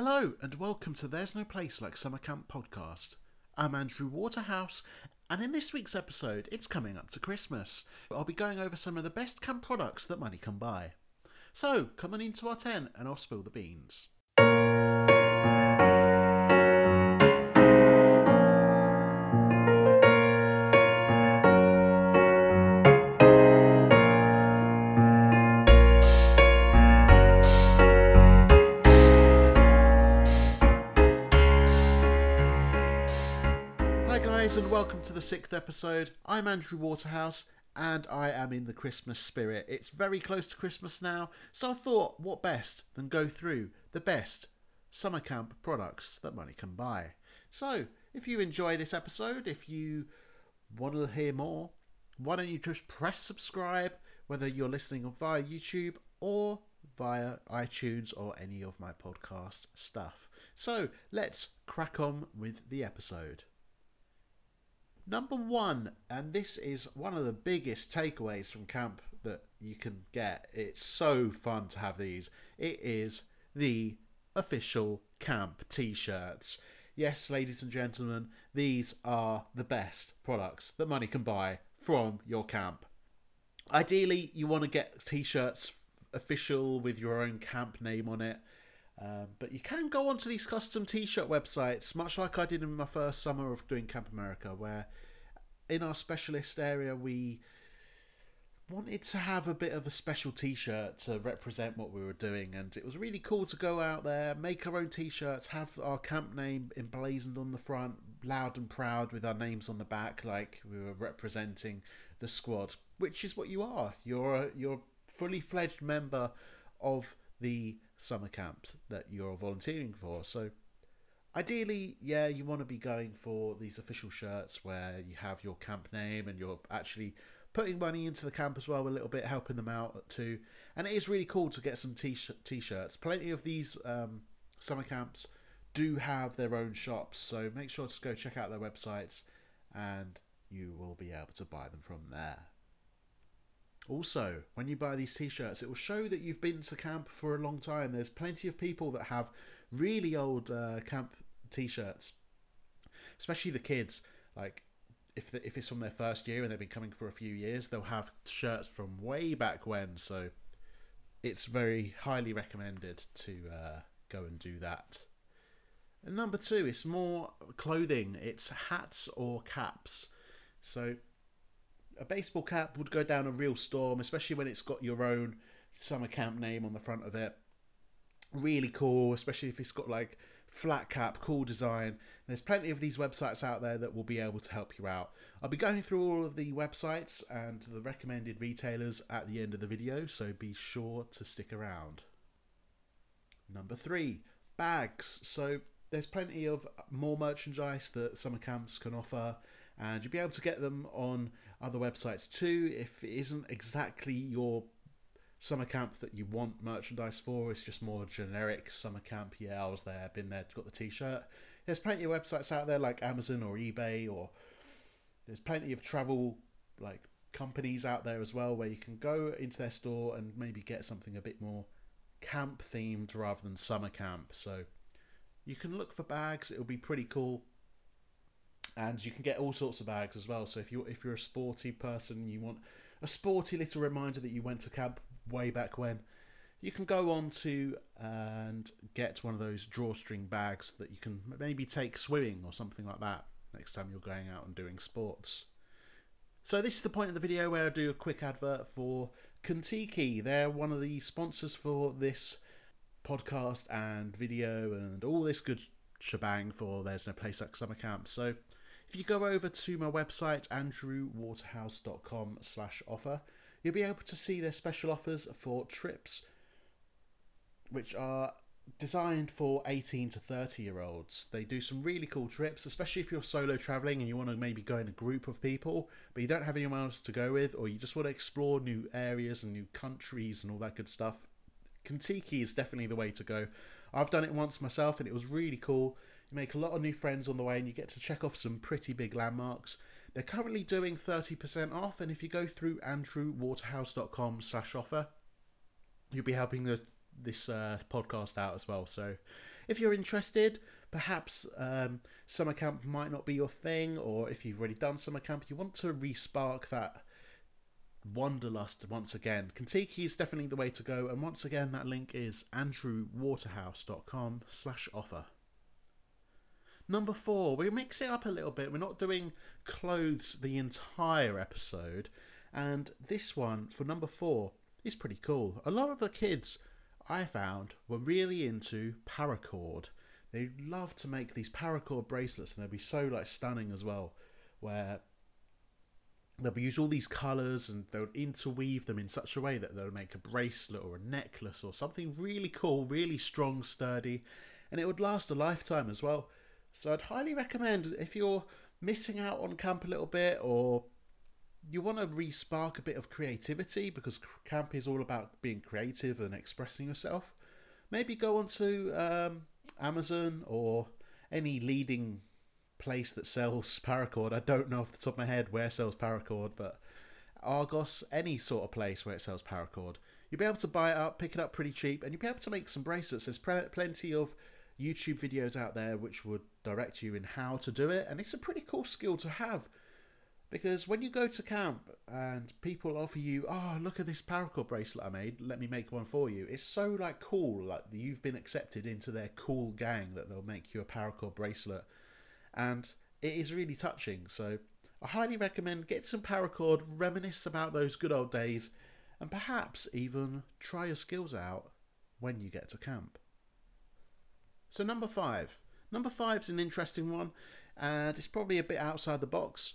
Hello, and welcome to There's No Place Like Summer Camp podcast. I'm Andrew Waterhouse, and in this week's episode, it's coming up to Christmas. I'll be going over some of the best camp products that money can buy. So, come on into our tent and I'll spill the beans. The sixth episode. I'm Andrew Waterhouse, and I am in the Christmas spirit. It's very close to Christmas now, so I thought, what best than go through the best summer camp products that money can buy. So, if you enjoy this episode, if you want to hear more, why don't you just press subscribe, whether you're listening via YouTube or via iTunes or any of my podcast stuff. So, let's crack on with the episode. Number one, and this is one of the biggest takeaways from camp that you can get. It's so fun to have these. It is the official camp t shirts. Yes, ladies and gentlemen, these are the best products that money can buy from your camp. Ideally, you want to get t shirts official with your own camp name on it. Um, but you can go onto these custom t-shirt websites, much like I did in my first summer of doing Camp America, where in our specialist area we wanted to have a bit of a special t-shirt to represent what we were doing. And it was really cool to go out there make our own t-shirts have our camp name emblazoned on the front loud and proud with our names on the back like we were representing the squad which is what you are. You're a, you're a fully fledged member of the summer camps that you're volunteering for. So ideally, yeah, you want to be going for these official shirts where you have your camp name and you're actually putting money into the camp as well a little bit, helping them out too. And it is really cool to get some t t-shirts. Plenty of these um, summer camps do have their own shops, so make sure to go check out their websites and you will be able to buy them from there. Also, when you buy these t-shirts, it will show that you've been to camp for a long time. There's plenty of people that have really old uh, camp t-shirts, especially the kids. Like, if the, if it's from their first year and they've been coming for a few years, they'll have shirts from way back when. So, it's very highly recommended to uh, go and do that. And number two, it's more clothing. It's hats or caps. So a baseball cap would go down a real storm, especially when it's got your own summer camp name on the front of it. Really cool, especially if it's got like flat cap, cool design. There's plenty of these websites out there that will be able to help you out. I'll be going through all of the websites and the recommended retailers at the end of the video, so be sure to stick around. Number three, bags. So there's plenty of more merchandise that summer camps can offer, and you'll be able to get them on other websites too. If it isn't exactly your summer camp that you want merchandise for, it's just more generic summer camp. Yeah, I was there, been there, got the t-shirt. There's plenty of websites out there like Amazon or eBay, or there's plenty of travel like companies out there as well where you can go into their store and maybe get something a bit more camp themed rather than summer camp. So you can look for bags. It'll be pretty cool and you can get all sorts of bags as well. So if you if you're a sporty person, you want a sporty little reminder that you went to camp way back when, you can go on to and get one of those drawstring bags that you can maybe take swimming or something like that next time you're going out and doing sports. So this is the point of the video where I do a quick advert for Contiki. They're one of the sponsors for this podcast and video and all this good shebang for There's No Place Like Summer Camp. So if you go over to my website, andrewwaterhouse.com slash offer, you'll be able to see their special offers for trips, which are designed for 18 to 30 year olds. They do some really cool trips, especially if you're solo traveling and you want to maybe go in a group of people, but you don't have anyone else to go with, or you just want to explore new areas and new countries and all that good stuff. Contiki is definitely the way to go. I've done it once myself and it was really cool. You make a lot of new friends on the way and you get to check off some pretty big landmarks. They're currently doing 30% off, and if you go through andrewwaterhouse.com slash offer, you'll be helping the, this uh, podcast out as well. So if you're interested, perhaps um, summer camp might not be your thing, or if you've already done summer camp, you want to respark that wanderlust once again. Contiki is definitely the way to go, and once again, that link is andrewwaterhouse.com slash offer. Number four, we mix it up a little bit. We're not doing clothes the entire episode. And this one, for number four, is pretty cool. A lot of the kids I found were really into paracord. They love to make these paracord bracelets and they'd be so like stunning as well. Where they'll use all these colours and they'll interweave them in such a way that they'll make a bracelet or a necklace or something really cool, really strong, sturdy, and it would last a lifetime as well. So I'd highly recommend if you're missing out on camp a little bit or you want to re-spark a bit of creativity because camp is all about being creative and expressing yourself. Maybe go onto um, Amazon or any leading place that sells paracord. I don't know off the top of my head where sells paracord, but Argos, any sort of place where it sells paracord, you'll be able to buy it up, pick it up pretty cheap, and you'll be able to make some bracelets. There's plenty of YouTube videos out there which would direct you in how to do it, and it's a pretty cool skill to have. Because when you go to camp and people offer you, oh, look at this paracord bracelet I made, let me make one for you. It's so like cool, like you've been accepted into their cool gang that they'll make you a paracord bracelet, and it is really touching. So I highly recommend get some paracord, reminisce about those good old days, and perhaps even try your skills out when you get to camp. So number five, number five is an interesting one, and it's probably a bit outside the box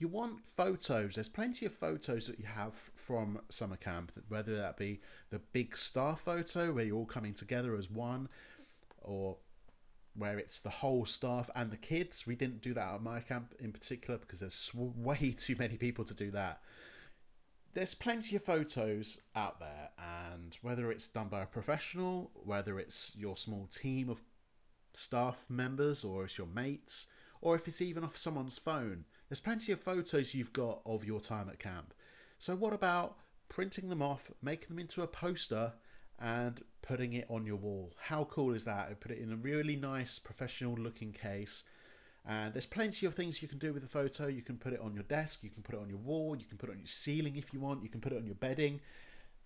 you want photos. There's plenty of photos that you have from summer camp, whether that be the big star photo where you're all coming together as one, or where it's the whole staff and the kids. We didn't do that at my camp in particular because there's way too many people to do that. There's plenty of photos out there, and whether it's done by a professional, whether it's your small team of staff members, or it's your mates, or if it's even off someone's phone, there's plenty of photos you've got of your time at camp. So, what about printing them off, making them into a poster, and putting it on your wall? How cool is that? put it in a really nice, professional looking case. And there's plenty of things you can do with a photo. You can put it on your desk, you can put it on your wall, you can put it on your ceiling if you want, you can put it on your bedding.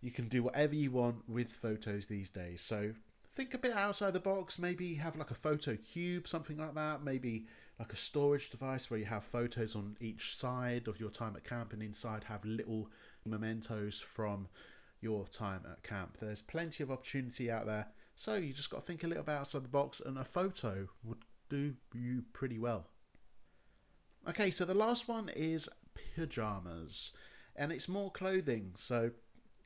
You can do whatever you want with photos these days. So think a bit outside the box. Maybe have like a photo cube, something like that. Maybe like a storage device where you have photos on each side of your time at camp, and inside have little mementos from your time at camp. There's plenty of opportunity out there. So you just got to think a little bit outside the box, and a photo would do you pretty well. Okay, so the last one is pajamas, and it's more clothing. So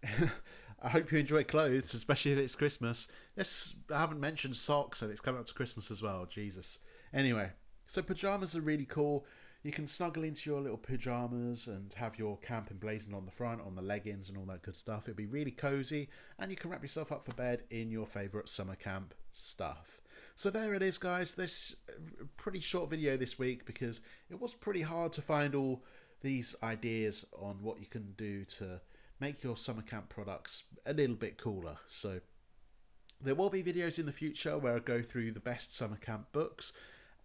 I hope you enjoy clothes, especially if it's Christmas. This I haven't mentioned socks, and it's coming up to Christmas as well. Jesus. Anyway, so pajamas are really cool. You can snuggle into your little pajamas and have your camp emblazoned on the front, on the leggings, and all that good stuff. It'll be really cozy, and you can wrap yourself up for bed in your favourite summer camp stuff. So there it is, guys. This pretty short video this week because it was pretty hard to find all these ideas on what you can do to make your summer camp products a little bit cooler. So there will be videos in the future where I go through the best summer camp books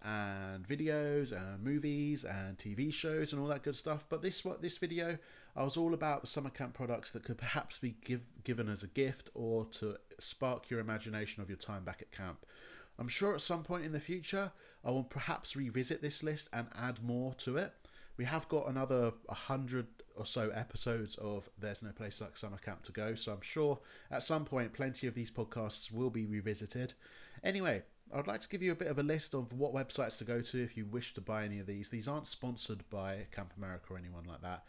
and videos and movies and TV shows and all that good stuff. But this what this video, I was all about the summer camp products that could perhaps be give, given as a gift or to spark your imagination of your time back at camp. I'm sure at some point in the future I will perhaps revisit this list and add more to it. We have got another 100 or so episodes of There's No Place Like Summer Camp to go, so I'm sure at some point plenty of these podcasts will be revisited. Anyway, I'd like to give you a bit of a list of what websites to go to if you wish to buy any of these. These aren't sponsored by Camp America or anyone like that.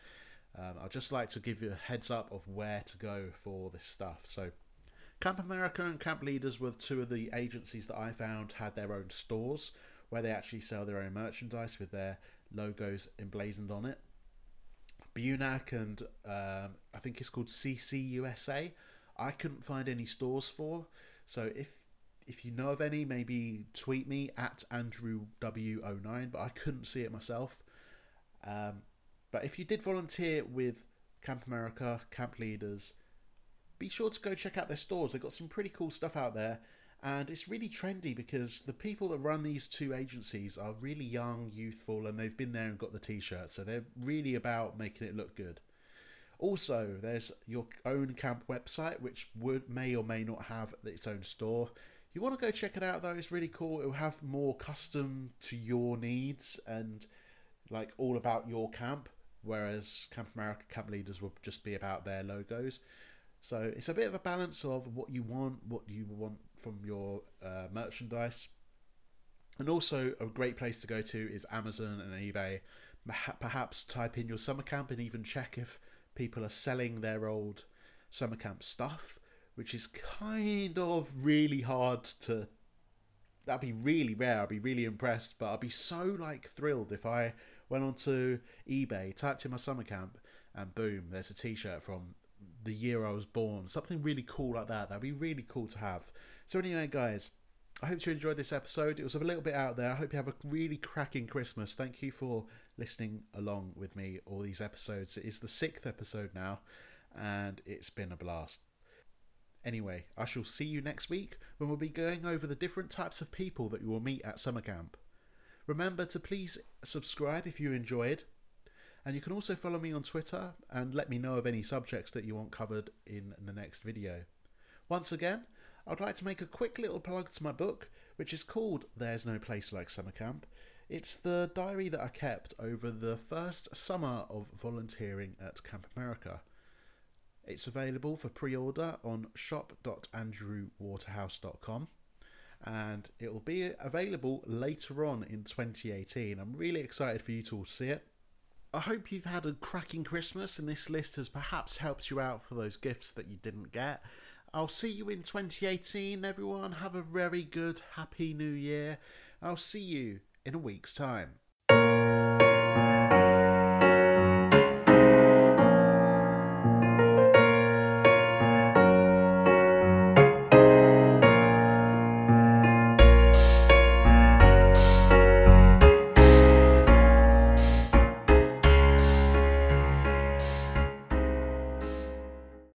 Um, I'd just like to give you a heads up of where to go for this stuff. So, Camp America and Camp Leaders were two of the agencies that I found had their own stores where they actually sell their own merchandise with their logos emblazoned on it. Bunac and um, I think it's called CCUSA. I couldn't find any stores for. So if if you know of any, maybe tweet me at AndrewW09, but I couldn't see it myself. Um, but if you did volunteer with Camp America, Camp Leaders, be sure to go check out their stores. They've got some pretty cool stuff out there. And it's really trendy because the people that run these two agencies are really young, youthful, and they've been there and got the t shirt. So they're really about making it look good. Also, there's your own camp website, which would may or may not have its own store. You want to go check it out though; it's really cool. It will have more custom to your needs and like all about your camp. Whereas Camp America Camp Leaders will just be about their logos. So it's a bit of a balance of what you want, what you want from your uh, merchandise, and also a great place to go to is Amazon and eBay. Perhaps type in your summer camp and even check if people are selling their old summer camp stuff, which is kind of really hard to. That'd be really rare. I'd be really impressed, but I'd be so like thrilled if I went onto eBay, typed in my summer camp, and boom, there's a T-shirt from the year I was born. Something really cool like that. That'd be really cool to have. So anyway, guys, I hope you enjoyed this episode. It was a little bit out there. I hope you have a really cracking Christmas. Thank you for listening along with me all these episodes. It is the sixth episode now, and it's been a blast. Anyway, I shall see you next week when we'll be going over the different types of people that you will meet at summer camp. Remember to please subscribe if you enjoyed, and you can also follow me on Twitter and let me know of any subjects that you want covered in the next video. Once again, I'd like to make a quick little plug to my book, which is called There's No Place Like Summer Camp. It's the diary that I kept over the first summer of volunteering at Camp America. It's available for pre order on shop.andrewwaterhouse.com and it will be available later on in 2018. I'm really excited for you to all see it. I hope you've had a cracking Christmas and this list has perhaps helped you out for those gifts that you didn't get. I'll see you in 2018, everyone. Have a very good, happy new year. I'll see you in a week's time.